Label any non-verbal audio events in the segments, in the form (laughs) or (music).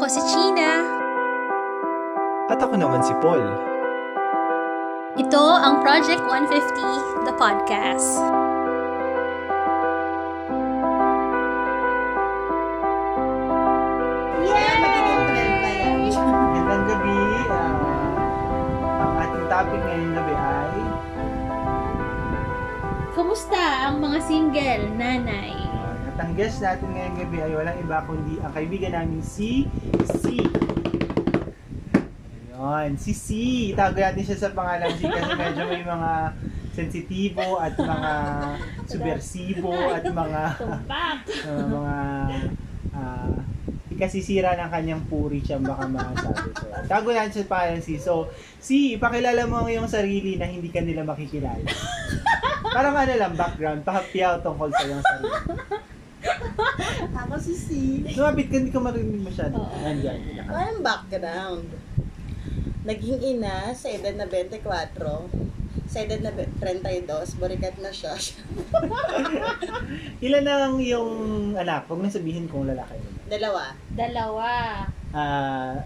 Ako si China. At ako naman si Paul. Ito ang Project 150, the podcast. Ah, topic ngayong gabi ay Kumusta ang mga single nanay? Ang guest natin ngayong gabi ay walang iba kundi ang kaibigan namin si C. Ayun, si C. Itago natin siya sa pangalan C kasi medyo may mga sensitibo at mga subversibo at mga uh, mga uh, ikasisira ng kanyang puri siya baka masabi. So, tago natin sa pangalan si. So, si, ipakilala mo ang iyong sarili na hindi ka nila makikilala. Parang ano lang, background, pahapyaw tungkol sa iyong sarili. Ako si C. Lumapit ka, hindi ka marinig masyado. Oo. Nandyan. Walang background. Naging ina sa edad na 24. Sa edad na 32, burikat na siya. (laughs) Ilan ang iyong anak? Huwag na sabihin kung lalaki. Dalawa. Dalawa. Ah,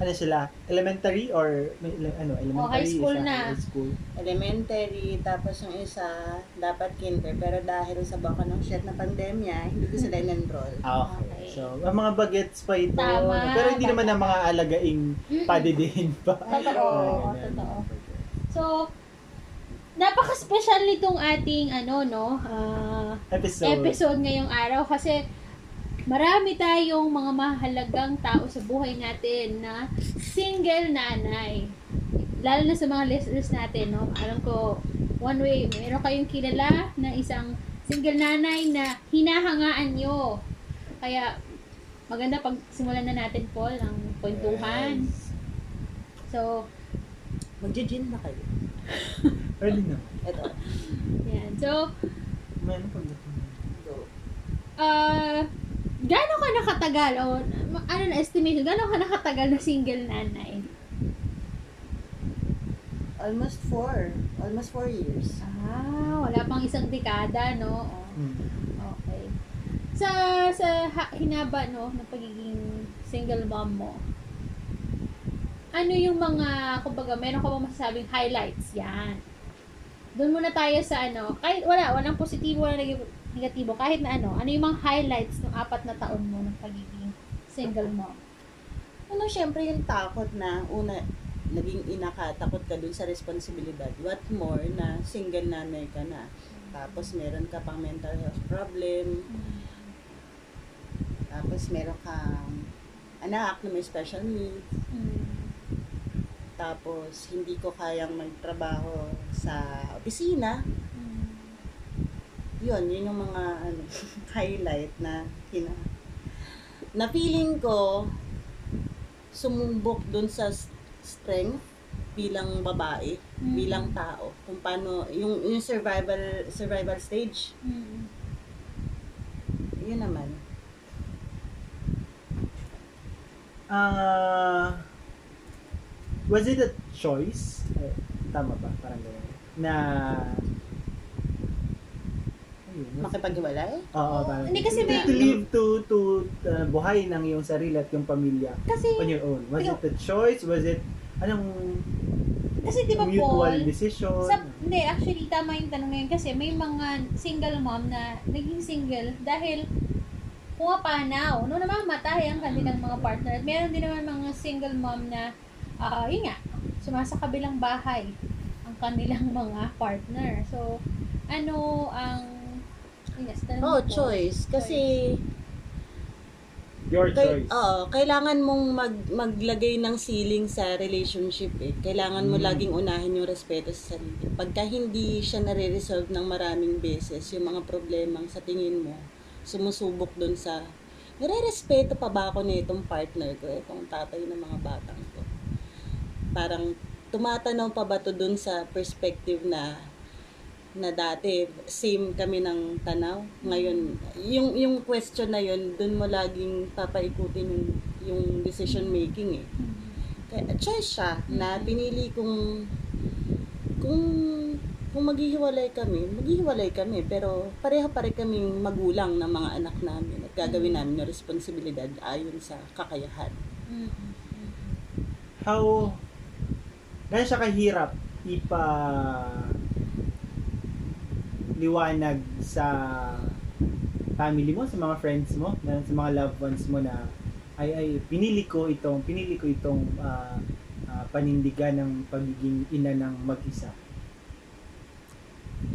ano sila? Elementary or may, ele- ano, elementary? Oh, high school isa, na. High school. Elementary, tapos yung isa, dapat kinder. Pero dahil sa baka ng shit na pandemya, hindi ko sila in-enroll. Ah, okay. Okay. So, ang mga bagets pa ito. Tama, pero hindi naman tama. ang mga alagaing padidihin pa. Totoo, ganun. totoo. So, napaka-special nitong ating ano no, ah, Episode. episode ngayong araw kasi marami tayong mga mahalagang tao sa buhay natin na single nanay. Lalo na sa mga listeners natin, no? Alam ko, one way, meron kayong kilala na isang single nanay na hinahangaan nyo. Kaya, maganda pag simulan na natin, Paul, ang kwentuhan. So, Magji-gin na kayo. (laughs) Early na. Ito. yan. So, May ano pag. Ah, gaano ka nakatagal o ano na estimation, gaano ka nakatagal na single nanay? Almost four. Almost four years. Ah, wala pang isang dekada, no? Oh, Hmm. okay. Sa sa ha- hinaba no ng pagiging single mom mo. Ano yung mga, kumbaga, meron ka bang masasabing highlights? Yan. Doon muna tayo sa ano, kahit wala, walang positibo, walang neg- negatibo, kahit na ano, ano yung mga highlights ng apat na taon mo ng pagiging single mom? Ano, syempre yung takot na, una, naging ina ka, takot ka dun sa responsibilidad. What more na single nanay ka na. Tapos meron ka pang mental health problem. Tapos meron kang anak na may special needs. Mm. Tapos hindi ko kayang magtrabaho sa opisina. Yun, yun yung mga ano, (laughs) highlight na hina na feeling ko sumumbok dun sa strength bilang babae, Mm. bilang tao. Kung paano, yung, yung survival survival stage, Mm. yun naman. Ah, was it a choice? Eh, tama ba? Parang gano'n. Na, Makipaghiwalay? Oo, parang, Hindi kasi may- to live to, to uh, buhay ng iyong sarili at yung pamilya Kasi, on your own. Was it a choice? Was it, anong kasi di ba mutual Paul, decision? sa, hindi, actually, tama yung tanong ngayon kasi may mga single mom na naging single dahil pumapanaw. No, namamatay ang kanilang mga partner. At meron din naman mga single mom na, ah yun nga, sumasakabilang bahay ang kanilang mga partner. So, ano ang, tanong Oh, choice. Kasi, Your kay, choice. oo, kailangan mong mag, maglagay ng ceiling sa relationship eh. Kailangan mo Mm. laging unahin yung respeto sa sarili. Pagka hindi siya nare-resolve ng maraming beses, yung mga problemang sa tingin mo, sumusubok dun sa, nare-respeto pa ba ako nitong partner ko, itong tatay ng mga batang ko. Parang, tumatanaw pa ba to dun sa perspective na na dati same kami ng tanaw ngayon yung yung question na yun doon mo laging papaikutin yung yung decision making eh Kaya, choice siya na pinili kong kung kung maghihiwalay kami, maghihiwalay kami, pero pareha pare kaming magulang ng mga anak namin at gagawin namin ng responsibilidad ayon sa kakayahan. Mm-mm. How, gano'n siya kahirap ipa liwanag sa family mo, sa mga friends mo, na, sa mga loved ones mo na ay ay pinili ko itong pinili ko itong ah, ah, panindigan ng pagiging ina ng mag-isa.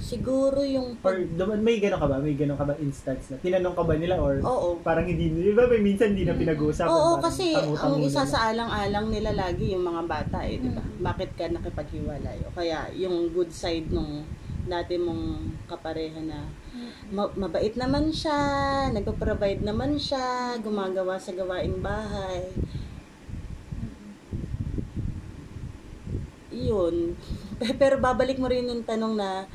Siguro yung Or pag... duman may gano'n ka ba? May gano'n ka ba instance na tinanong ka ba nila or Oo. parang hindi di ba may minsan hindi na Mm. pinag-uusapan Oo, kasi ang nila isa sa alang-alang nila lagi yung mga bata eh, di ba? Mm. Bakit ka nakipaghiwalay? O kaya yung good side nung dati mong kapareha na ma- mabait naman siya, nagpo-provide naman siya, gumagawa sa gawaing bahay. Yun. (laughs) Pero babalik mo rin yung tanong na,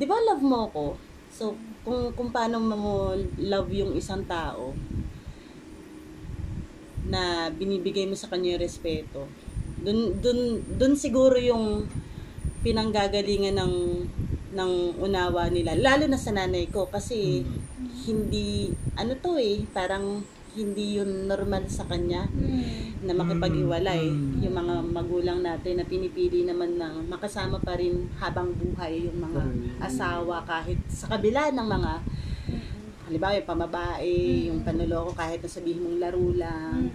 di ba love mo ko? So, kung, kung paano mo love yung isang tao, na binibigay mo sa kanya yung respeto. Dun, dun, dun siguro yung pinanggagalingan ng ng unawa nila lalo na sa nanay ko kasi Mm. hindi ano to eh parang hindi yun normal sa kanya Mm. na makipaghiwalay Mm. yung mga magulang natin na pinipili naman ng makasama pa rin habang buhay yung mga asawa kahit sa kabila ng mga halimbawa yung pamabae, Mm. yung panuloko kahit na sabihin mong laro lang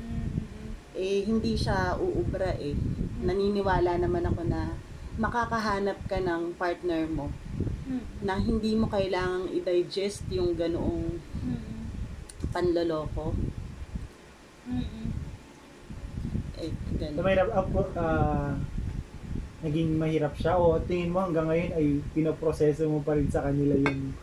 eh hindi siya uubra eh. Naniniwala naman ako na makakahanap ka ng partner mo na hindi mo kailangang i-digest yung ganoong panloloko. Eh, So, ganun. mahirap ako, ah, naging mahirap siya o tingin mo hanggang ngayon ay pinoproseso mo pa rin sa kanila yung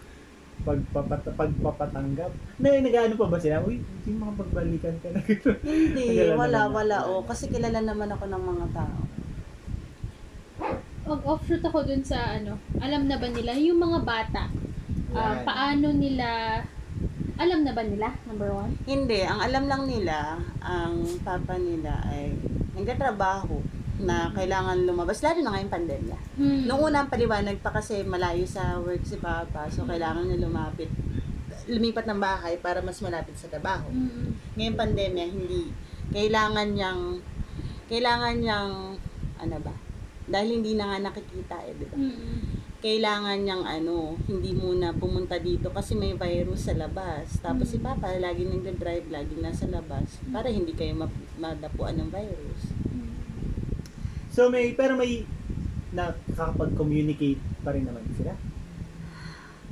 pagpapat pagpapatanggap. Na nag-ano pa ba sila? Uy, hindi makapagbalikan ka na. Hindi, (laughs) wala, wala. Oh, kasi kilala naman ako ng mga tao. Mag-offshoot ako dun sa ano, alam na ba nila, yung mga bata, Yan. paano nila, alam na ba nila, number one? Hindi, ang alam lang nila, ang papa nila ay nagtatrabaho na kailangan lumabas, lalo na ngayong pandemya. Hmm. Noong una ang paliwanag pa kasi malayo sa work si Papa, so kailangan niya lumapit, lumipat ng bahay para mas malapit sa trabaho. Mm. Ngayong pandemya, hindi. Kailangan niyang, kailangan niyang, ano ba? Dahil hindi na nga nakikita eh, di ba? Mm. Kailangan niyang ano, hindi muna pumunta dito kasi may virus sa labas. Tapos si Papa, lagi nagda-drive, lagi nasa labas para hindi kayo map- madapuan ng virus. so may, pero may nakakapag-communicate pa rin naman sila.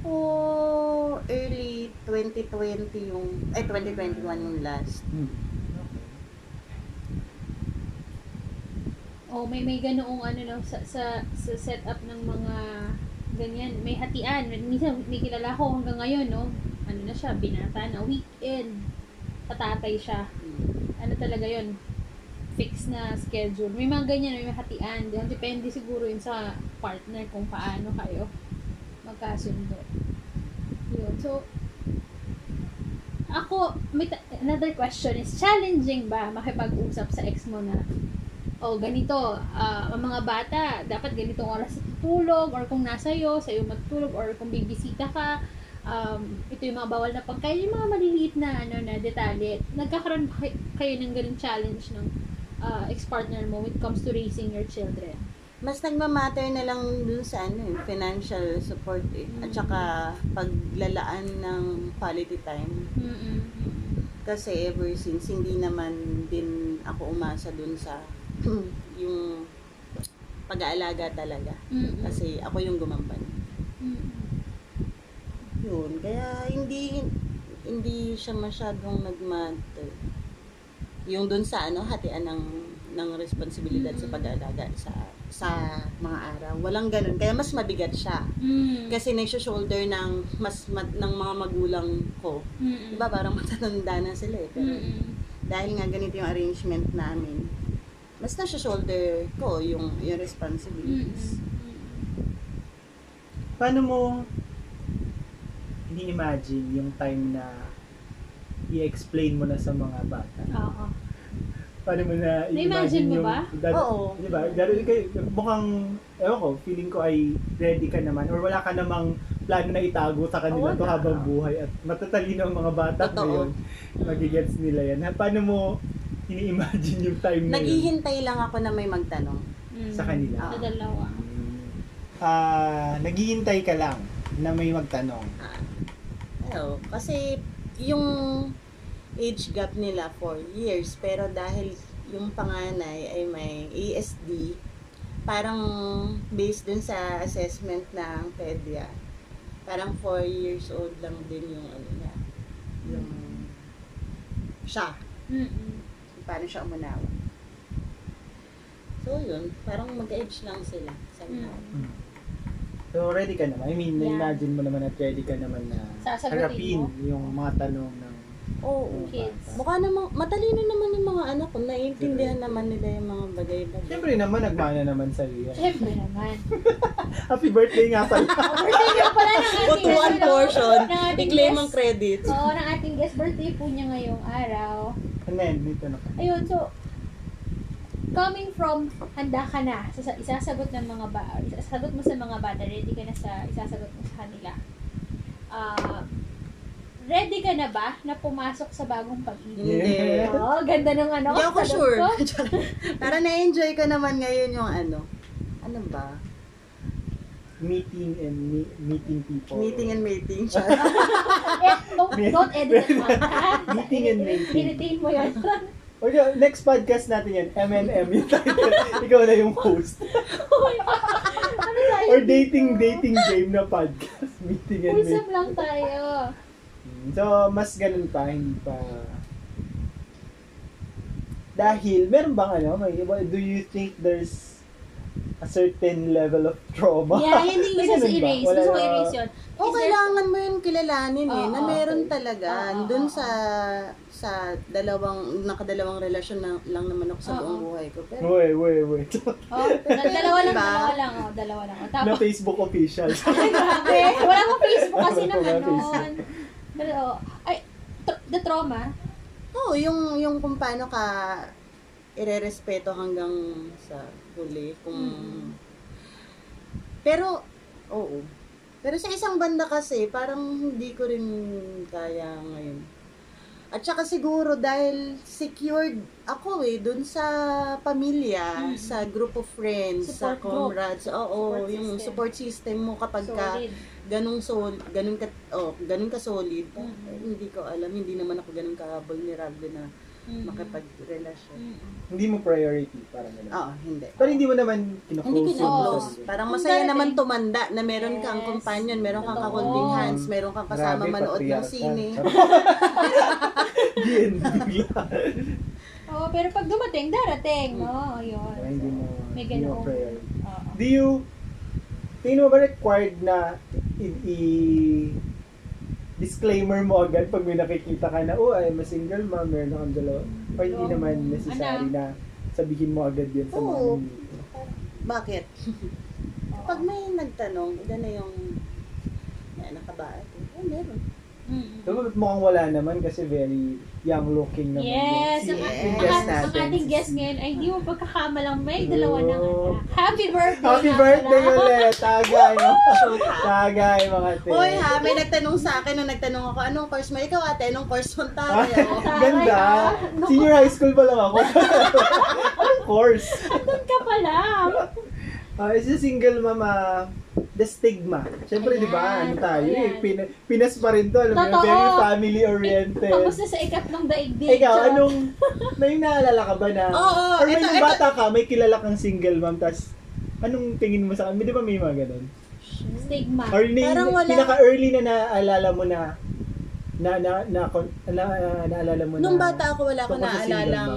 Oh, early 2020 yung, eh 2021 yung last. Hmm. Oh, may may ganoong ano no sa sa, sa setup ng mga ganyan, may hatian. Minsan may kilala ko hanggang ngayon no. Ano na siya, binata na weekend. Patatay siya. Ano talaga 'yon? Fix na schedule. May mga ganyan, may hatian. Depende siguro yun sa partner kung paano kayo magkasundo. Yun. So, ako, may another question is, challenging ba makipag-usap sa ex mo na o ganito, ah, ang mga bata, dapat ganitong oras tutulog, or kung nasa iyo, sa iyo matutulog, or kung bibisita ka, um, ito yung mga bawal na pagkain, yung mga maliliit na, ano, na detalye. Nagkakaroon kayo ng ganung challenge ng ah, ex-partner mo when it comes to raising your children? Mas nagmamatter na lang dun sa ano, eh, financial support eh. At saka paglalaan ng quality time. Mm-mm. Kasi ever since, hindi naman din ako umasa dun sa (clears throat) yung pag-aalaga talaga. Mm-mm. Kasi ako yung gumampan. Mm-mm. Yun. Kaya hindi hindi siya masyadong nagmatter. Yung dun sa ano, hatian ng ng responsibilidad sa Mm. pag-aalaga sa sa mga araw. Walang ganun. Kaya mas mabigat siya. Mm. Kasi nag-shoulder ng mas mat, ng mga magulang ko. Mm-mm. Diba parang (laughs) matatanda na sila eh. Pero Mm-mm. dahil nga ganito yung arrangement namin, mas nasa shoulder ko yung, yung responsibilities. Paano mo ini-imagine yung time na i-explain mo na sa mga bata? Oo. paano mo na Na-imagine mo ba? Dad, Oo. Di ba? Dahil kayo, mukhang, ewan ko, feeling ko ay ready ka naman or wala ka namang plano na itago sa kanila Oo, to wala. habang buhay at matatalino ang mga bata Totoo. ngayon. Magigets nila yan. Ha, Paano mo ini-imagine yung time na yun? Naghihintay lang ako na may magtanong. Mm. Sa kanila. Sa dalawa. Ah, naghihintay ka lang na may magtanong. Ano, kasi yung age gap nila 4 years, pero dahil yung panganay ay may ASD, parang based dun sa assessment ng pedya, parang 4 years old lang din yung ano niya, yung siya, Mm-mm. Paano siya umunawa. So yun, parang mag-age lang sila somehow. Mm. So, ready ka naman. I mean, Yeah. na-imagine mo naman at ready ka naman na Sasagutin harapin mo? yung mga tanong ng Oo. Kids. Mukha namang, matalino naman yung mga anak ko, naiintindihan naman nila yung mga bagay-bagay. Siyempre naman, nagmana naman sa iyo. Siyempre naman. (laughs) Happy birthday nga pala. (laughs) Birthday nga pala ng ating Butuan ano, portion, ng ating i-claim guest. ang credit. Oo, ng ating guest birthday po niya ngayong araw. And then, dito na ka. Ayun, so, coming from handa ka na sa sa- isasagot ng mga ba isasagot mo sa mga bata ready ka na sa isasagot mo sa kanila Ah, ready ka na ba na pumasok sa bagong pag-ibig? Hindi. Yeah. Oo, ganda ng ano. Hindi ako sure. (laughs) Para na-enjoy ko naman ngayon yung ano. Ano ba? Meeting and me- meeting people. Meeting and. (laughs) Char. Eh, don't, don't edit (laughs) it out? Meeting and mating. I-retain mo yun. Or the- next podcast natin yan, M&M yung title. Ikaw na yung host. ano Or dating dating game na podcast. Meeting and Wholesome mating. lang tayo. So, mas ganun pa, hindi pa... Dahil, meron bang ano, may, do you think there's a certain level of trauma? Yeah, hindi (laughs) May isa sa erase. Gusto ko na- erase yun. O there- kailangan mo yun kilalanin eh, na Oo, meron okay. talaga. Oo, Dun oo, sa sa dalawang, nakadalawang relasyon na, lang naman ako sa Oo. buong buhay ko. Pero, Wait, wait, wait. Oh, dal- dalawa lang, Diba? dalawa lang. Oh, dalawa lang. Oh, na tapos, Facebook official. ay, grabe. Wala akong Facebook kasi naman noon. Pero, oh, ay, tr- the trauma, Oo, yung, yung kung paano ka irerespeto hanggang sa huli. Kung... Mm. Pero, oo. Pero sa isang banda kasi, parang hindi ko rin kaya ngayon. At saka siguro dahil secured ako eh, dun sa pamilya, Mm. sa group of friends, sa Support group. comrades. Oo, Support yung system. support system mo kapag ka solid. ganung sol ganun ka oh, ganun ka solid Mhm. eh, hindi ko alam hindi naman ako ganun ka vulnerable na Mm. makipagrelasyon Mm. hindi mo priority, parang gano'n. oo hindi Pero hindi mo naman kinoclose hindi ko yung close sarili. parang masaya naman tumanda na meron kang Yes. companion meron kang ka-holding hands meron kang kasama Grabe, manood ng sine Gin, (laughs) bigla. Oh, pero pag dumating, darating, no? Yun. Kaya hindi mo, May hindi mo priority. Oo. Do you, tingin mo ba required na i- i- disclaimer mo agad pag may nakikita ka na, oh, I'm a single mom, meron akong dalawa. Or hindi Oo. naman necessary Anak. na sabihin mo agad yan sa mga Oo. bakit (laughs) pag may nagtanong ilan na yung ba ate oh meron Mm. So, mukhang wala naman kasi very young looking naman Yes, yun. ang, Yes. yung ang, ating guest ngayon ay hindi mo pagkakamalang may dalawa ng Oh. anak. Happy birthday! Happy birthday ulit! Tagay, no? (laughs) Tagay, mga te. Hoy ha, may nagtanong sa akin nung nagtanong ako, anong course mo? Ikaw ate, anong course mo? Ay, Tari ako. ganda. ah. (laughs) Senior high school pa lang ako. (laughs) Of course. Doon ka pa lang. Uh, is a single mama, the stigma. Siyempre, di ba, ano tayo eh, ayan. pin, Pinas pa rin to, alam mo, yun, Totoo. very family-oriented. Kamusta sa ikatlong daigdig? Ikaw, anong, may naalala ka ba na, (laughs) Oo, or may ito- nung ito- bata ka, may kilala kang single mom, tas, anong tingin mo sa kanya? Di ba may mga ganun? Stigma. Or ni, Parang wala. pinaka-early na naalala mo na, na, na, na, na, na, naalala mo na, Nung bata ako, wala akong single naalalang,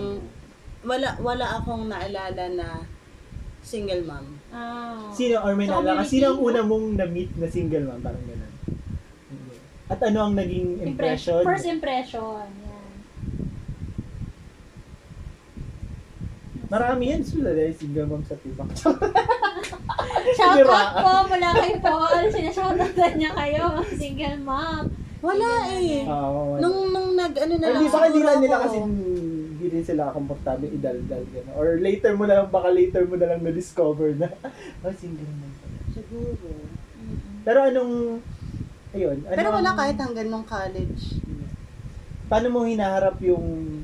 wala, wala akong naalala na single mom. Ah. Sino, or may ka, community? sino ang una mong na-meet na single mom? Parang gano'n. At ano ang naging impression? First impression. Yan. Marami yan sila dahil single mom sa tibak. (laughs) Shout Sira. out po mula kay Paul. Sinashoutout niya kayo, single mom. Wala eh. Oo. Nung, nung nag, ano na lang, hindi, baka hindi siguro lang nila ako. kasi hindi sila komportable idaldal gano'n. Or later mo na lang, baka later mo na lang na-discover na, (laughs) oh, single naman pala. Siguro. Pero anong, ayun. Ano Pero wala kahit hanggang nung college. Paano mo hinaharap yung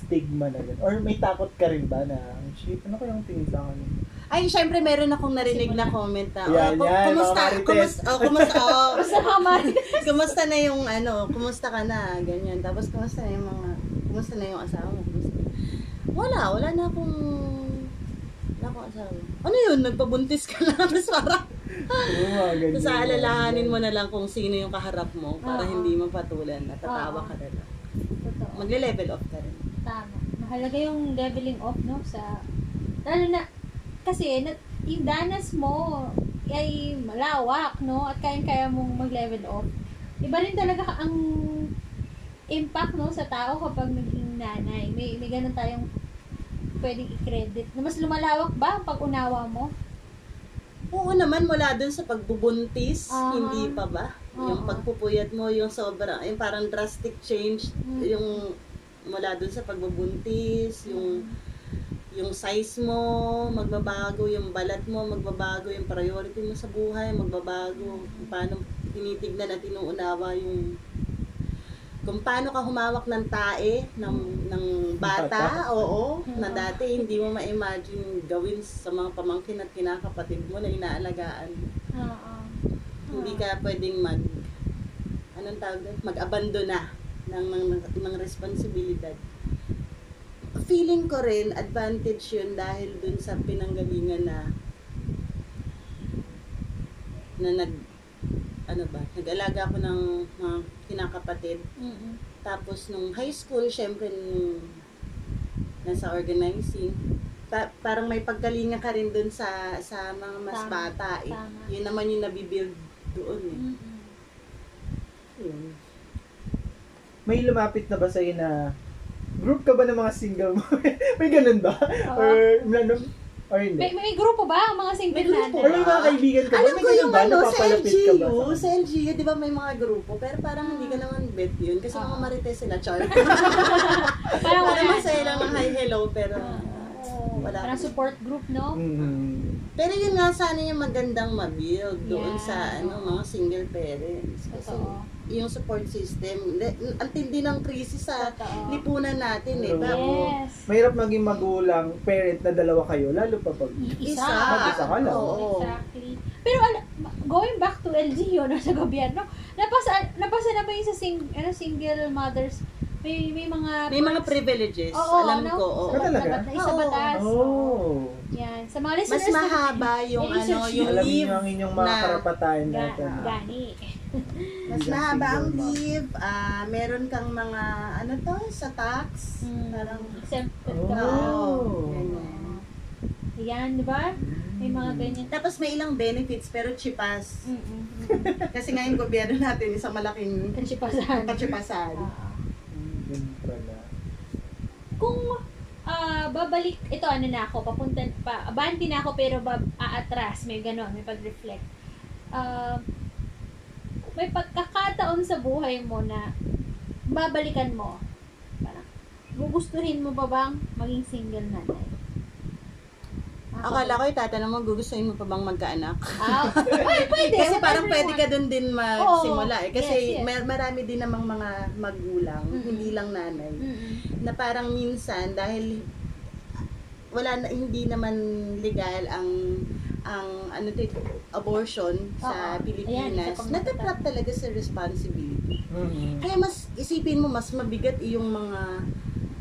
stigma na gano'n? Or may takot ka rin ba na, shit, ano kayang tingin sa akin? Ay, syempre meron akong narinig na comment na, Yan, oh, yan, kumusta, kumusta, oh, kumusta, (laughs) oh, kamar. kumusta na yung ano, kumusta ka na, ganyan. Tapos kumusta na yung mga, kumusta na yung asawa mo, kumusta. Wala, wala na akong, wala akong asawa. Ano yun, nagpabuntis ka lang, (laughs) tapos parang, (laughs) ganyan. tapos aalalahanin mo na lang kung sino yung kaharap mo para Oo. hindi mapatulan, natatawa Oo. ka na lang. Totoo. Magle-level off ka rin. Tama. Mahalaga yung leveling off, no? Sa, lalo na, kasi, na, yung danas mo ay malawak, no? At kayang-kaya mong mag-level off. Iba rin talaga ang impact, no, sa tao kapag naging nanay. May, may ganun tayong pwedeng i-credit. Na mas lumalawak ba ang pag-unawa mo? Oo naman, mula dun sa pagbubuntis, Aha. hindi pa ba? Yung Oo. pagpupuyat mo, yung sobrang, yung parang drastic change, Mm. yung mula dun sa pagbubuntis, yung yung size mo, magbabago, yung balat mo, magbabago, yung priority mo sa buhay, magbabago, kung paano tinitignan at inuunawa yung kung paano ka humawak ng tae ng, ng bata, oo, na Oo. dati hindi mo ma-imagine gawin sa mga pamangkin at kinakapatid mo na inaalagaan. Oo. Hindi ka pwedeng mag, anong tawag doon? Mag-abandona ng, ng, ng responsibilidad. Feeling ko rin, advantage yun dahil dun sa pinanggalingan na na nag ano ba, nag-alaga ako ng mga kinakapatid. Mm-mm. Tapos nung high school, syempre nung nasa organizing, pa- parang may paggalinga ka rin dun sa sa mga mas Tama, bata. Eh. tama. Yun naman yung nabibuild doon eh. Mm-mm. Yun. May lumapit na ba sa'yo na group ka ba ng mga single mo? (laughs) may ganun ba? Oo. Or, ano, or hindi? May, may grupo ba ang mga single May grupo Or may mga kaibigan ka ba? Alam May ko yung ba? ano, sa Napapalapit ka ba LGU, sa- sa LGU, di ba may mga grupo, pero parang hindi ka naman bet yun, kasi mga Oo. marites sila, char. (laughs) Parang Parang wala. masaya lang ang hi hello, pero Oo. wala. Parang support group, no? Mm. Pero yun nga, sana yung magandang mabuild doon Yeah. sa ano mga single parents. Kasi Totoo. Yung support system, ang tindi ng krisis sa Totoo. lipunan natin, eh. Oo. Ba? Yes. Mahirap maging magulang, parent na dalawa kayo, lalo pa pag... Isa. Mag-isa ka lang. Oo. Exactly. Pero ala, going back to LGU (laughs) no, sa gobyerno, napasa napasa na ba yung sa sing, ano, single mothers? May may mga May mga privileges, Oo, alam no? ko. oo. Ah, talaga? Na, na, isa Oo. batas. Oh. Yan. Sa mga Mas listeners na- mahaba yung May ano, research yung Alam leave. niyo ang inyong mga na- karapatan natin. gani. Mas mahaba ang leave. ah meron kang mga, ano to, sa tax. Mm. Parang, Exempted Oh. ka ba? Oo. Ganyan. Yan, di ba? May mga Mm. ganyan. Tapos may ilang benefits, pero chipas. Mm-mm. (laughs) Kasi ngayon gobyerno natin, isang malaking Kansipasan. kachipasan. Mm, Ganun pala. kung ah, babalik, ito ano na ako, papunta, pa, abanti na ako pero bab, aatras, may gano'n, may pag-reflect. Ah, may pagkakataon sa buhay mo na babalikan mo. Parang, gugustuhin mo ba bang maging single nanay? Akala ko itatanong mo, gugustuhin mo pa bang magkaanak? Ah, (laughs) ay, pwede. Kasi parang pwede ka dun din magsimula eh. Kasi Yes, yes. may- marami din namang mga magulang, Mm-mm. hindi lang nanay, Mm-mm. na parang minsan dahil wala na, hindi naman legal ang ang ano to, abortion sa Oo. Pilipinas, Ayan, isa pang natatrap talaga sa responsibility. Mm-mm. Kaya mas isipin mo mas mabigat yung mga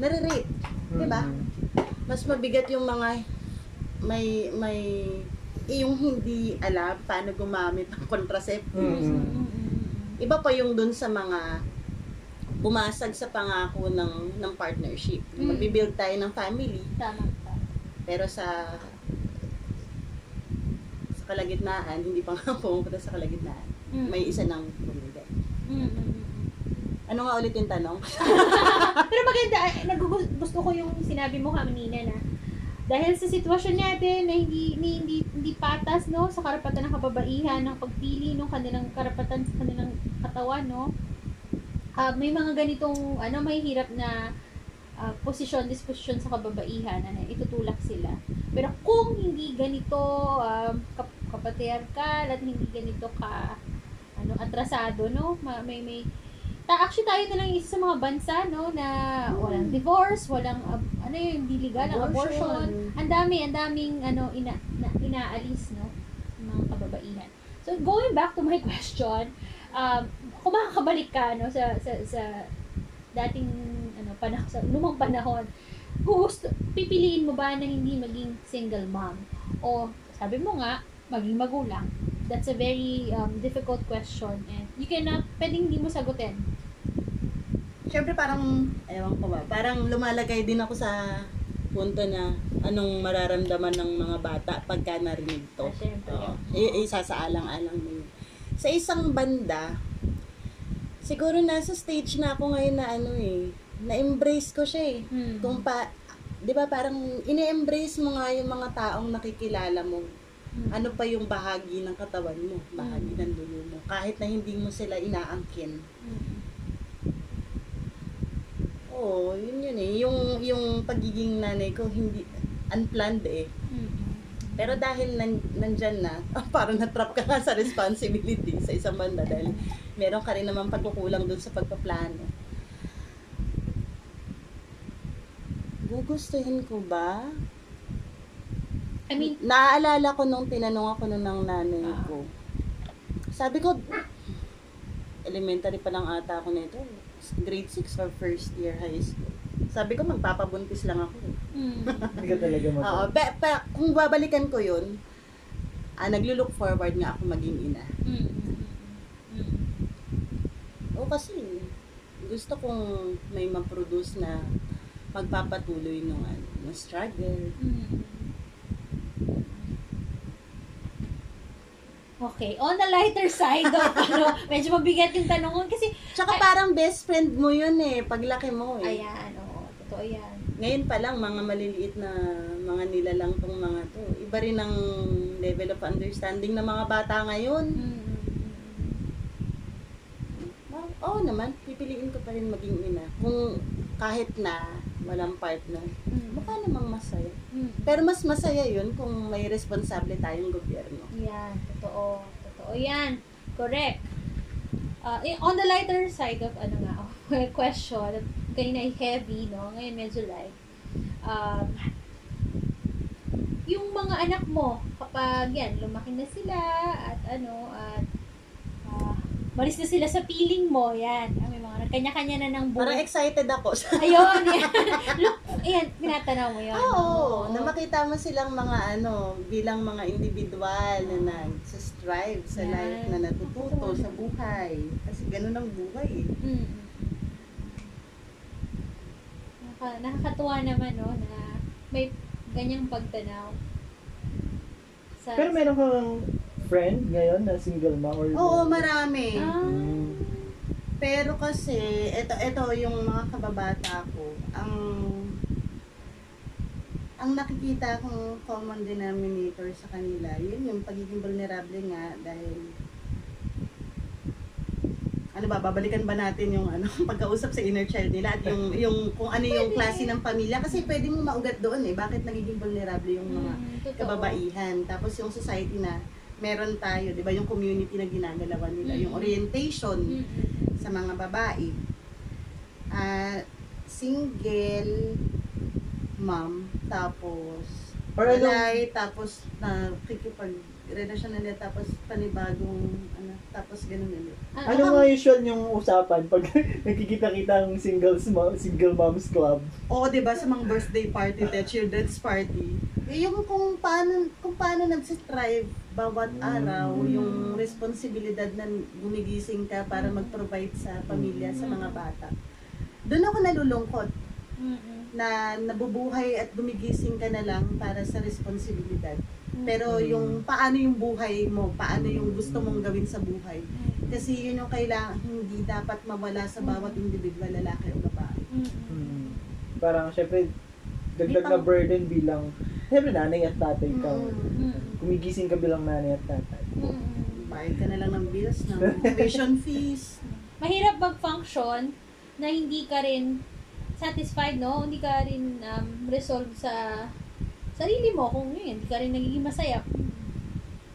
nare-rape, di ba? Mm-mm. Mas mabigat yung mga may may eh, yung hindi alam paano gumamit ng contraceptives. Mm-mm. Mm-mm. Iba pa yung dun sa mga bumasag sa pangako ng ng partnership. Mm. Magbi-build tayo ng family, Tama. tama. pero sa kalagitnaan, hindi pa nga (laughs) pumunta sa kalagitnaan. Mm. May isa nang bumigay. Mm-mm. Ano nga ulit yung tanong? (laughs) Pero maganda, gusto ko yung sinabi mo kanina na dahil sa sitwasyon natin na hindi, hindi, hindi, hindi patas no sa karapatan ng kababaihan ng pagpili ng kanilang karapatan sa kanilang katawan no Ah, may mga ganitong ano may hirap na ah, posisyon, disposisyon sa kababaihan, ano, itutulak sila. Pero kung hindi ganito um, kap- kapatriarkal at hindi ganito ka ano atrasado no? Ma- may may ta actually tayo na lang isa sa mga bansa no na walang divorce walang ab- ano yung hindi legal ang abortion. ang dami ang daming ano ina, na, inaalis no ng mga kababaihan. So going back to my (laughs) question um kung makakabalik ka no sa sa sa dating ano panahon sa lumang panahon gusto pipiliin mo ba na hindi maging single mom? O sabi mo nga maging magulang that's a very um, difficult question and you cannot pwedeng hindi mo sagutin Siyempre parang, ewan ko ba, parang lumalagay din ako sa punto na anong mararamdaman ng mga bata pagka narinig to. Oo. I- isa sa alang-alang yun. Sa isang banda, siguro nasa stage na ako ngayon na ano eh, na-embrace ko siya eh. Hmm. Kung pa, di ba parang ini-embrace mo nga yung mga taong nakikilala mo. Ano pa yung bahagi ng katawan mo, bahagi ng dulo mo. Kahit na hindi mo sila inaangkin. Hmm. Oo, yun yun eh. Yung, yung pagiging nanay ko, hindi, unplanned eh. Hmm. Pero dahil nan, nandyan na, (laughs) ah, parang natrap ka nga sa responsibility sa isang banda dahil meron ka rin naman pagkukulang dun sa pagpaplano. Gugustuhin ko ba? I mean Naaalala ko nung tinanong ako nun ng nanay Ah. ko. Sabi ko, elementary pa lang ata ako nito. Grade 6 or first year high school. Sabi ko, magpapabuntis lang ako. hmm. (laughs) Hindi ka talaga mag- Oo, pe, pe, kung babalikan ko yun, ah, naglo-look forward nga ako maging ina. Hmm. Hmm. O kasi, gusto kong may ma-produce na magpapatuloy nung ano, ng struggle. Hmm. Okay, on the lighter side of (laughs) ano, medyo mabigat yung tanong kasi Tsaka Ay- parang best friend mo yun eh, paglaki mo eh. ayan, oo, totoo yan. Ngayon pa lang, mga maliliit na mga nilalang tong mga to. Iba rin ang level of understanding ng mga bata ngayon. Hmm. Oo oh, naman, pipiliin ko pa rin maging ina. Kung kahit na walang partner, Hmm. Mukha namang masaya. Hmm. Pero mas masaya yun kung may responsable tayong gobyerno. Yan, totoo. Totoo yan. Correct. Uh, on the lighter side of ano nga, (laughs) of question, kanina ay heavy, no? Ngayon medyo light. Um, yung mga anak mo, kapag yan, lumaki na sila, at ano, at uh, malis na sila sa piling mo, yan. Mga kanya-kanya na ng Parang buhay. excited ako. (laughs) Ayun. (laughs) Look, ayan, tinatanaw mo yun. Oo, na makita mo silang mga ano, bilang mga individual na nag-strive sa Yan. life na natututo sa buhay. Kasi ganun ang buhay eh. Mm. Nakaka, nakakatuwa naman, no, na may ganyang pagtanaw. Sa, Pero meron kang friend ngayon na single mom or Oo, marami. Ah. Mm. Pero kasi, ito, ito yung mga kababata ko, ang ang nakikita kong common denominator sa kanila, yun yung pagiging vulnerable nga dahil ano ba, babalikan ba natin yung ano, (laughs) pagkausap sa inner child nila at yung, yung kung ano yung klase ng pamilya. Kasi pwede mo maugat doon eh, bakit nagiging vulnerable yung mga Mm, kababaihan. Tapos yung society na meron tayo, 'di ba, yung community na ginagalawan nila, yung Mm. orientation. Mm, mm, sa mga babae. Ah, single mom, tapos Or ano, walay, tapos na kikipag relasyon na nila, tapos panibagong ano, tapos ganun ulit. Ah, ano nga usual yung usapan pag (laughs) nagkikita-kita ang singles mo, single moms club? Oo, 'di ba sa mga birthday party, the children's party. Eh, yung kung paano kung paano nagsistrive bawat araw, Mm. yung responsibilidad na gumigising ka para Mm. mag-provide sa pamilya, sa Mm. mga bata. Doon ako nalulungkot mm, mm, na nabubuhay at gumigising ka na lang para sa responsibilidad. mm, Pero Mm. yung paano yung buhay mo, paano yung gusto mong gawin sa buhay. mm, Kasi yun yung kailangan, hindi dapat mawala sa bawat individual, lalaki o babae. mm, mm. Hmm. Parang syempre dagdag na burden bilang syempre nanay at tatay ka. Mm. Mm. Kumigising ka bilang nanay at tatay. Mm, mm. Bayad ka na lang ng bills, ng tuition fees. Mahirap mag-function na hindi ka rin satisfied, no? Hindi ka rin um, resolve sa sarili mo kung yun, hindi ka rin nagiging masaya.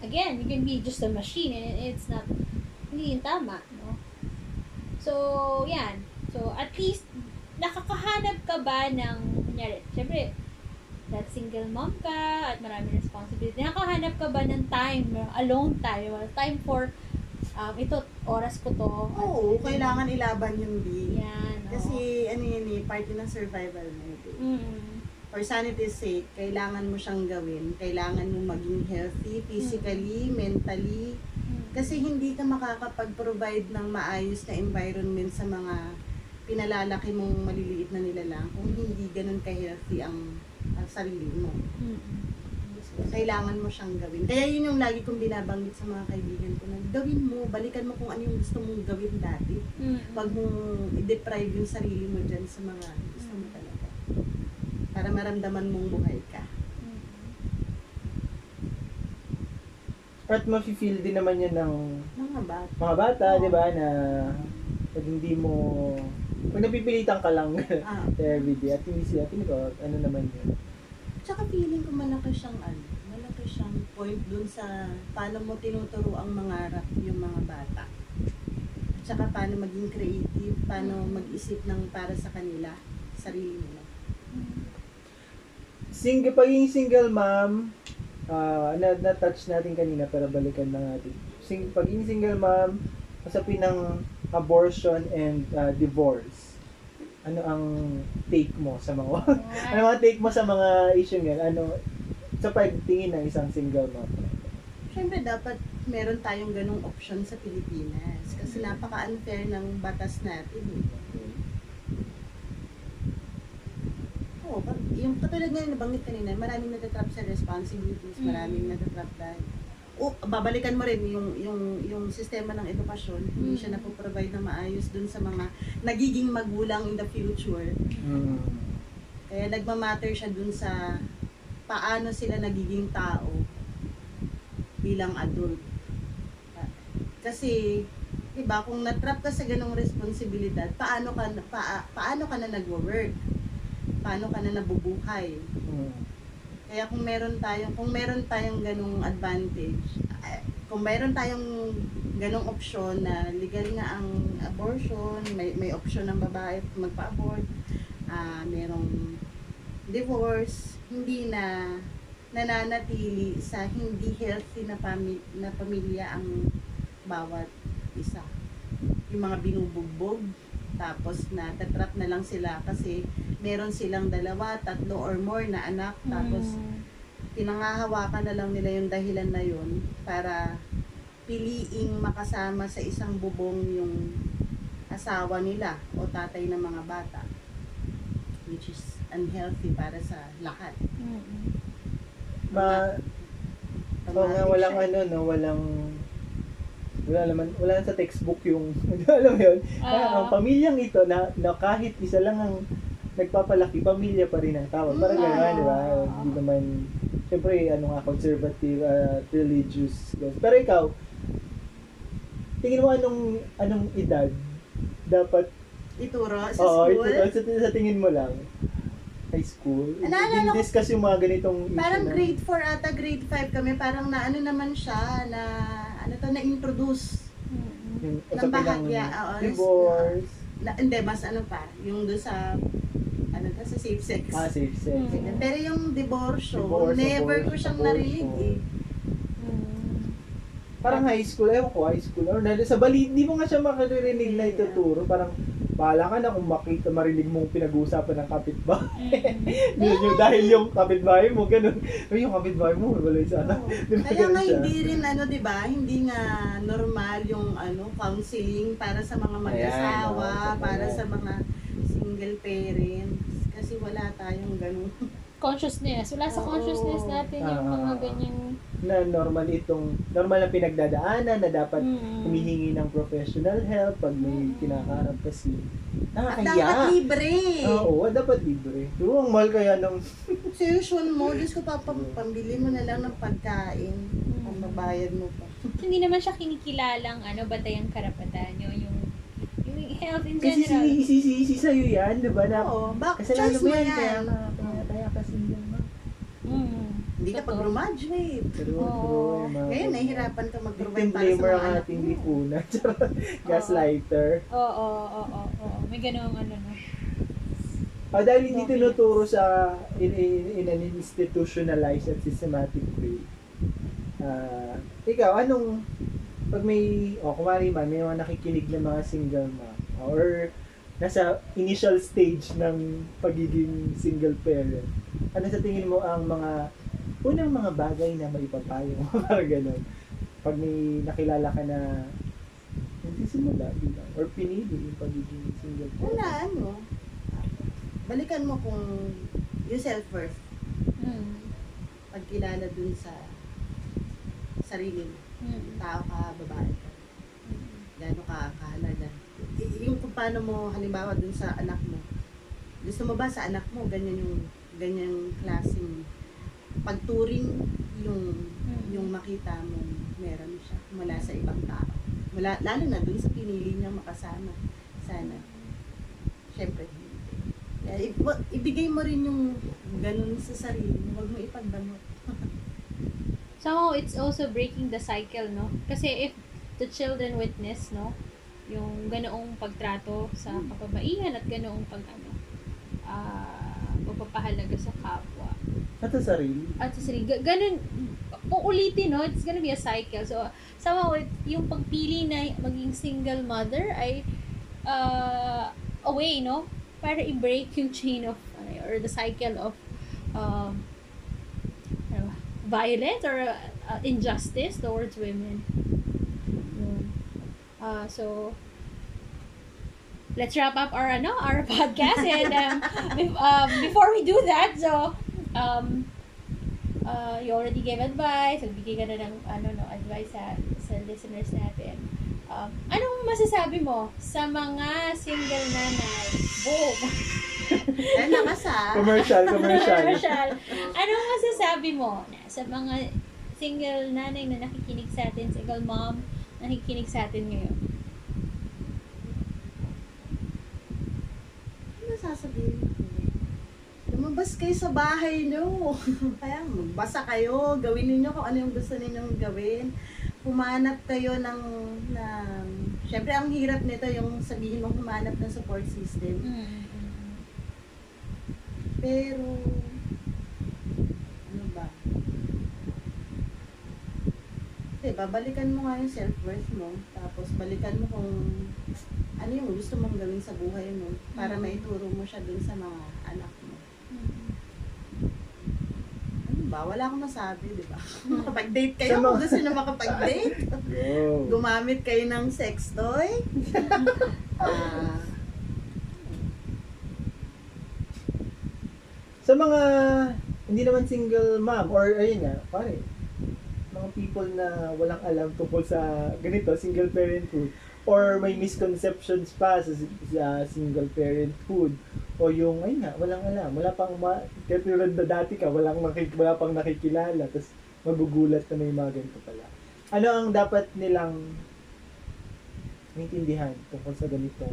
Again, you can be just a machine and it's not, hindi yun tama, no? So, yan. So, at least, nakakahanap ka ba ng, kunyari, syempre, that single mom ka at maraming responsibility. Nakakahanap ka ba ng time, alone time, time for, um, ito, oras ko to. Oo, kailangan ilaban yung B. Yan. Kasi ano yun eh, part yun ng survival mode. eh. Mm. For sanity's sake, kailangan mo siyang gawin. Kailangan mo maging healthy, physically, mentally. Mm. Kasi hindi ka makakapag-provide ng maayos na environment sa mga pinalalaki mong maliliit na nila lang kung hindi ganun ka-healthy ang, ang sarili mo. Mm. Kailangan mo siyang gawin. Kaya yun yung lagi kong binabanggit sa mga kaibigan ko na gawin mo, balikan mo kung ano yung gusto mong gawin dati. Mm. Huwag mong i-deprive yung sarili mo dyan sa mga gusto mo talaga. Para maramdaman mong buhay ka. At mafe-feel din naman yan ng Mga bata. mga bata, di ba, na pag hindi mo, pag napipilitan ka lang Ah. (laughs) everyday, at least, at least, ano naman yun. Tsaka feeling ko malaki siyang ano, malaki siyang point dun sa paano mo tinuturo ang mangarap yung mga bata. At saka paano maging creative, paano mag-isip ng para sa kanila, sarili nila. Single, pagiging single mom, ah na, na-touch natin kanina, pero balikan na natin. Sing, pagiging single mom, kasapin ng abortion and ah, divorce. Ano ang take mo sa mga (laughs) ano ang take mo sa mga issue yan? Ano sa pagtingin ng isang single mom? Siyempre dapat meron tayong ganong option sa Pilipinas kasi napaka-unfair ng batas natin. eh. Oo, pag- yung katulad nga yung nabanggit kanina, maraming natatrap sa responsibilities, Mm. maraming natatrap dahil o babalikan mo rin yung yung yung sistema ng edukasyon, hindi siya Mm. napoprovide na maayos dun sa mga nagiging magulang in the future. Mm. Kaya nagmamatter siya dun sa paano sila nagiging tao bilang adult. Kasi, di ba, kung natrap ka sa ganong responsibilidad, paano ka, na- pa, paano ka na nagwo-work? Paano ka na nabubuhay? Mm. Kaya kung meron tayong, kung meron tayong ganong advantage, kung meron tayong ganong option na legal nga ang abortion, may, may option ng babae magpa-abort, ah merong divorce, hindi na nananatili sa hindi healthy na, pami- na pamilya ang bawat isa. Yung mga binubugbog, tapos natatrap na lang sila kasi meron silang dalawa, tatlo or more na anak, tapos Mm. pinangahawakan na lang nila yung dahilan na yun para piliing makasama sa isang bubong yung asawa nila o tatay ng mga bata which is unhealthy para sa lahat. Mm. Ma, Oo nga, walang siya. ano, no, walang wala naman, wala sa textbook yung, (laughs) alam mo yun, Ah. ang pamilyang ito na, na kahit isa lang ang nagpapalaki, pamilya pa rin ang tawag. Parang Mm. gano'n, di ba? Hindi naman, syempre, ano nga, conservative, uh, religious. Pero ikaw, tingin mo anong, anong edad dapat, Ituro sa oo, school. ito, sa, sa tingin mo lang, high school, Naalala discuss yung mga ganitong Parang na- grade 4 ata, grade 5 kami, parang na ano naman siya, na ano to, na-introduce. Mm. yung ng usapin ng bahagya, oo, divorce, Na, hindi, mas ano pa, yung doon sa, ano to, sa safe sex. ah, safe sex. Mm. Pero yung divorce, Divorce, never ko siyang narinig eh. Parang high school, ewan ko, high school. Or nalo sa bali, di mo nga siya makaririnig na ituturo. Parang, bahala ka na kung makita, marinig mong pinag-uusapan ng kapitbahay. Mm. (laughs) Yun yung, dahil yung kapitbahay mo, ganun. Ay, yung kapitbahay mo, wala sa anak. Oo. (laughs) Di ba Kaya nga hindi rin ano 'di ba? Hindi nga normal yung ano counseling para sa mga mag-asawa, Ayan, oo, para sa mga single parents kasi wala tayong ganun. Consciousness. Wala sa Oo. consciousness natin yung Ah. mga ganyang... Na normal itong, normal na pinagdadaanan na dapat Mm. humihingi ng professional help pag may Mm. kinakaharap kasi. At dapat Nakakaya. libre. Oo, dapat libre. Oo, ang mahal kaya ng Tuition (laughs) mo, Diyos ko pambili mo na lang ng pagkain. Mm. Kung mabayad mo pa. (laughs) hindi naman siya kinikilalang ano, batayang karapatan. Yung, yung, yung health in Kasi general. sisi sa'yo yan, di ba? Na, Oo, bak, kasalanan choice mo yan. kaya ka, kaya, kaya ka single mo. Mm. Hindi ka pag-graduate. True, Oo. true. Ngayon, nahihirapan ka mag-provide para sa mga ang ating lipunan. (laughs) Gaslighter. Oo, oo, oo, oo. May ganung ano no. Ah, dahil hindi Okay. tinuturo sa in, in, in an institutionalized at systematic way. Ah, ikaw, anong pag may, o oh, kumari man, may mga nakikinig na mga single mom or nasa initial stage ng pagiging single parent, ano sa tingin mo ang mga unang mga bagay na maipapayo (laughs) mo? Parang ganun. Pag may nakilala ka na nagsisimula bilang or pinili yung pagiging single parent. Una, ano, balikan mo kung yourself first. Mm. Pagkilala dun sa sarili mo. Mm. Tao ka, babae ka. Gano'n ka kahalaga. Y- yung kung paano mo, halimbawa dun sa anak mo. Gusto mo ba sa anak mo, ganyan yung, ganyang klaseng pagturing yung Mm. yung makita mo meron siya mula sa ibang tao. Mula, lalo na dun sa pinili niyang makasama. Sana. Siyempre, hindi. I- ibigay mo rin yung ganun sa sarili mo. Huwag mo ipagdamot. (laughs) Somehow it's also breaking the cycle, no? Kasi if the children witness, no, yung ganoong pagtrato sa kapabaihan at ganoong pag ano, ah, pagpapahalaga sa kapwa. At sa sarili. At sa sarili, ga- ganun, uulitin, no? It's gonna be a cycle. So, somehow, yung pagpili na maging single mother ay uh, a way, no? Para i-break yung chain of, ano, or the cycle of ba, violence or uh, injustice towards women. Uh, so, let's wrap up our ano our (laughs) podcast and um, um, before we do that so um uh, you already gave advice nagbigay ka na ng ano no advice sa sa listeners natin um, anong masasabi mo sa mga single nanay boom Kaya nakasa. Commercial, commercial. Commercial. anong masasabi mo na sa mga single nanay na nakikinig sa atin single mom na nakikinig sa atin ngayon Ano sasabihin? Lumabas kayo sa bahay nyo. (laughs) Kaya magbasa kayo. Gawin ninyo kung ano yung gusto ninyong gawin. Humanap kayo ng, ng... Siyempre, ang hirap nito yung sabihin mong humanap ng support system. mm Pero, ano ba? Eh, babalikan mo nga yung self-worth mo. Tapos, balikan mo kung ano yung gusto mong gawin sa buhay mo para Mm. maituro mo siya dun sa mga anak mo. mm Ano ba? Wala akong masabi, di ba? (laughs) Makapag-date kayo. Kung mga- gusto nyo makapag-date, gumamit kayo ng sex toy. (laughs) Ah, Sa mga hindi naman single mom or ayun nga, pare, mga people na walang alam tungkol sa ganito, single parenthood or may misconceptions pa sa, sa single parenthood o yung ayun nga, walang alam, wala pang ma, katulad na dati ka, walang nakik, wala pang nakikilala, tapos magugulat na may mga ganito pala. Ano ang dapat nilang maintindihan tungkol sa ganitong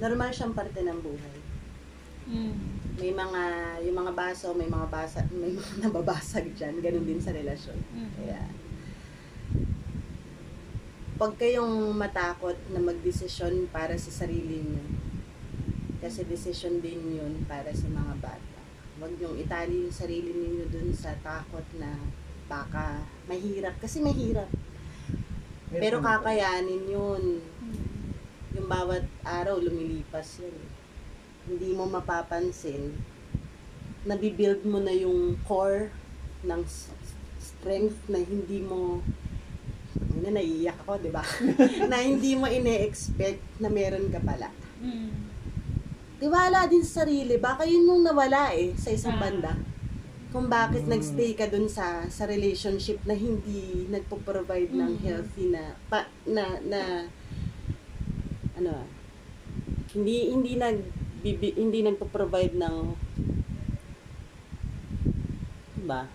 normal siyang parte ng buhay. mm May mga, yung mga baso, may mga basa, may mga (laughs) nababasag dyan. Ganun din sa relasyon. mm Kaya, pag kayong matakot na magdesisyon para sa sarili niyo, kasi desisyon din yun para sa mga bata. Huwag yung itali yung sarili ninyo dun sa takot na baka mahirap. Kasi mahirap. Pero kakayanin yun. Yung bawat araw lumilipas yun. Hindi mo mapapansin. Nabibuild mo na yung core ng strength na hindi mo ano na naiiyak ako, 'di ba? (laughs) na hindi mo ine-expect na meron ka pala. mm Tiwala din sa sarili, baka yun yung nawala eh sa isang Ah. banda. Kung bakit Mm. nagstay ka dun sa sa relationship na hindi nagpo-provide ng Mm. healthy na pa, na na ano hindi hindi nag bibi, hindi nagpo-provide ng ba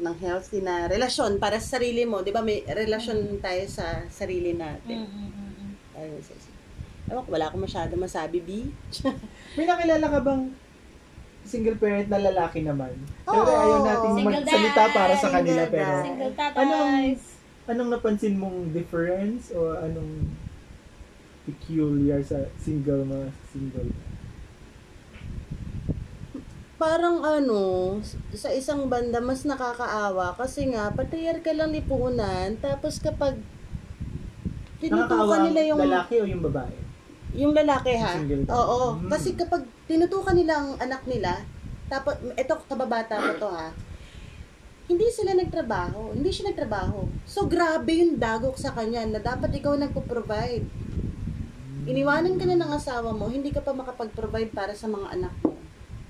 ng healthy na relasyon para sa sarili mo, 'di ba? May relasyon tayo sa sarili natin. mm mm mm Ayun, sa- Ewan ko, wala akong masyado masabi, B. (laughs) May nakilala ka bang single parent na lalaki naman? Pero Oo. ayaw nating Single magsalita dad. para sa kanila Single pero dad. Single Anong- tatays. anong napansin mong difference o anong peculiar sa single mga single? Parang ano, sa isang banda mas nakakaawa kasi nga patriarchal lang lipunan tapos kapag Nakakaawa tinutukan ang nila yung lalaki o yung babae? Yung lalaki ha. Single dad. Oo, Mm. kasi kapag tinutukan nila ang anak nila, tapos eto kababata ko to ha. Hindi sila nagtrabaho, hindi siya nagtrabaho. So grabe yung dagok sa kanya na dapat ikaw nagpo-provide. Iniwanan ka na ng asawa mo, hindi ka pa makapag-provide para sa mga anak mo.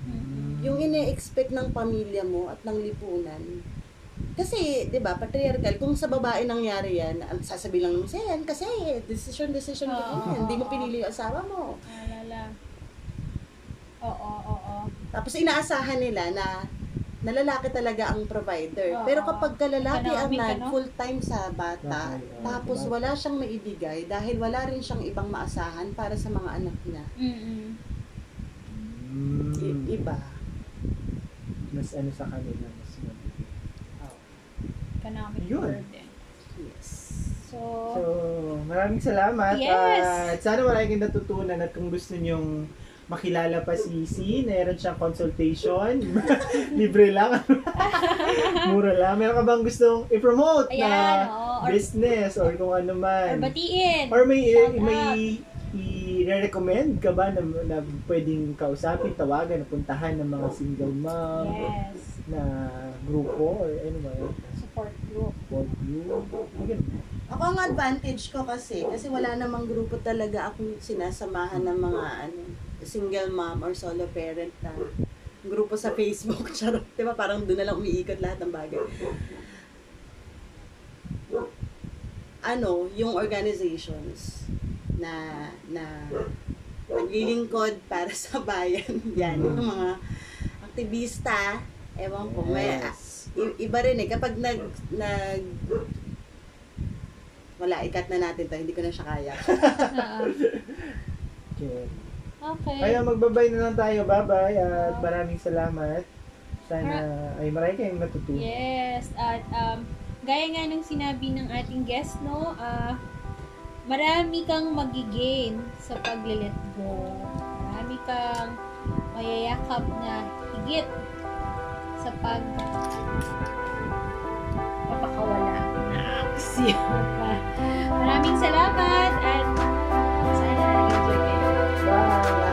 Mm. yung ine-expect ng pamilya mo at ng lipunan. Kasi, di ba, patriarchal, kung sa babae nangyari yan, sasabi lang naman siya yan, kasi decision, decision ko Oo, yan. Hindi mo oo. pinili yung asawa mo. Alala. Oo, oo. Tapos inaasahan nila na na lalaki talaga ang provider. Oo. Pero kapag ka lalaki ang Economic, nag ano? full-time sa bata, Okay, oo, tapos diba? wala siyang maibigay dahil wala rin siyang ibang maasahan para sa mga anak niya. Mm-mm. Mm. I- iba. Mas ano sa kanila, mas. Economic Yun. burden. Yes. So, So, maraming salamat. Yes. At sana marami kayong natutunan at kung gusto nyong makilala pa si Si, meron siyang consultation. (laughs) Libre lang. (laughs) Mura lang. Meron ka bang gustong i-promote ayan, na oo. Or, business or kung ano or man? batiin. Or may, Shout may i-recommend ka ba na, na pwedeng kausapin, tawagan, puntahan ng mga single mom Yes. na grupo or ano ba yun? Support group. Support group? Ako ang advantage ko kasi, kasi wala namang grupo talaga akong sinasamahan ng mga ano, single mom or solo parent na grupo sa Facebook. (laughs) Charot. Di ba? Parang doon na lang umiikot lahat ng bagay. Ano, yung organizations na na naglilingkod para (laughs) sa bayan. Yan, yung mga aktivista. Ewan ko, may, Yes. Iba rin eh. Kapag nag, nag, wala, ikat na natin to. Hindi ko na siya kaya. (laughs) Oo. Okay. Okay. Kaya magbabay na lang tayo. Bye-bye at maraming salamat. Sana ay marami kayong natutunan. Yes, at um, gaya nga ng sinabi ng ating guest, no, ah, marami kang magigain sa pag-let go. Marami kang mayayakap na higit sa pag papakawala ng aksyon. Maraming salamat at sana nag-enjoy kayo. Wow!